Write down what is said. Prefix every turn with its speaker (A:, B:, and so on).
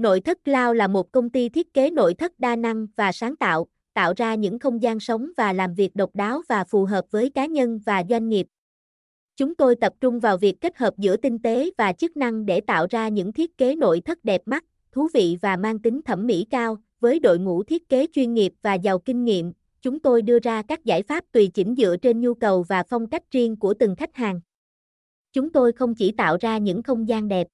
A: Nội thất Cloud là một công ty thiết kế nội thất đa năng và sáng tạo, tạo ra những không gian sống và làm việc độc đáo và phù hợp với cá nhân và doanh nghiệp. Chúng tôi tập trung vào việc kết hợp giữa tinh tế và chức năng để tạo ra những thiết kế nội thất đẹp mắt, thú vị và mang tính thẩm mỹ cao. Với đội ngũ thiết kế chuyên nghiệp và giàu kinh nghiệm, chúng tôi đưa ra các giải pháp tùy chỉnh dựa trên nhu cầu và phong cách riêng của từng khách hàng. Chúng tôi không chỉ tạo ra những không gian đẹp,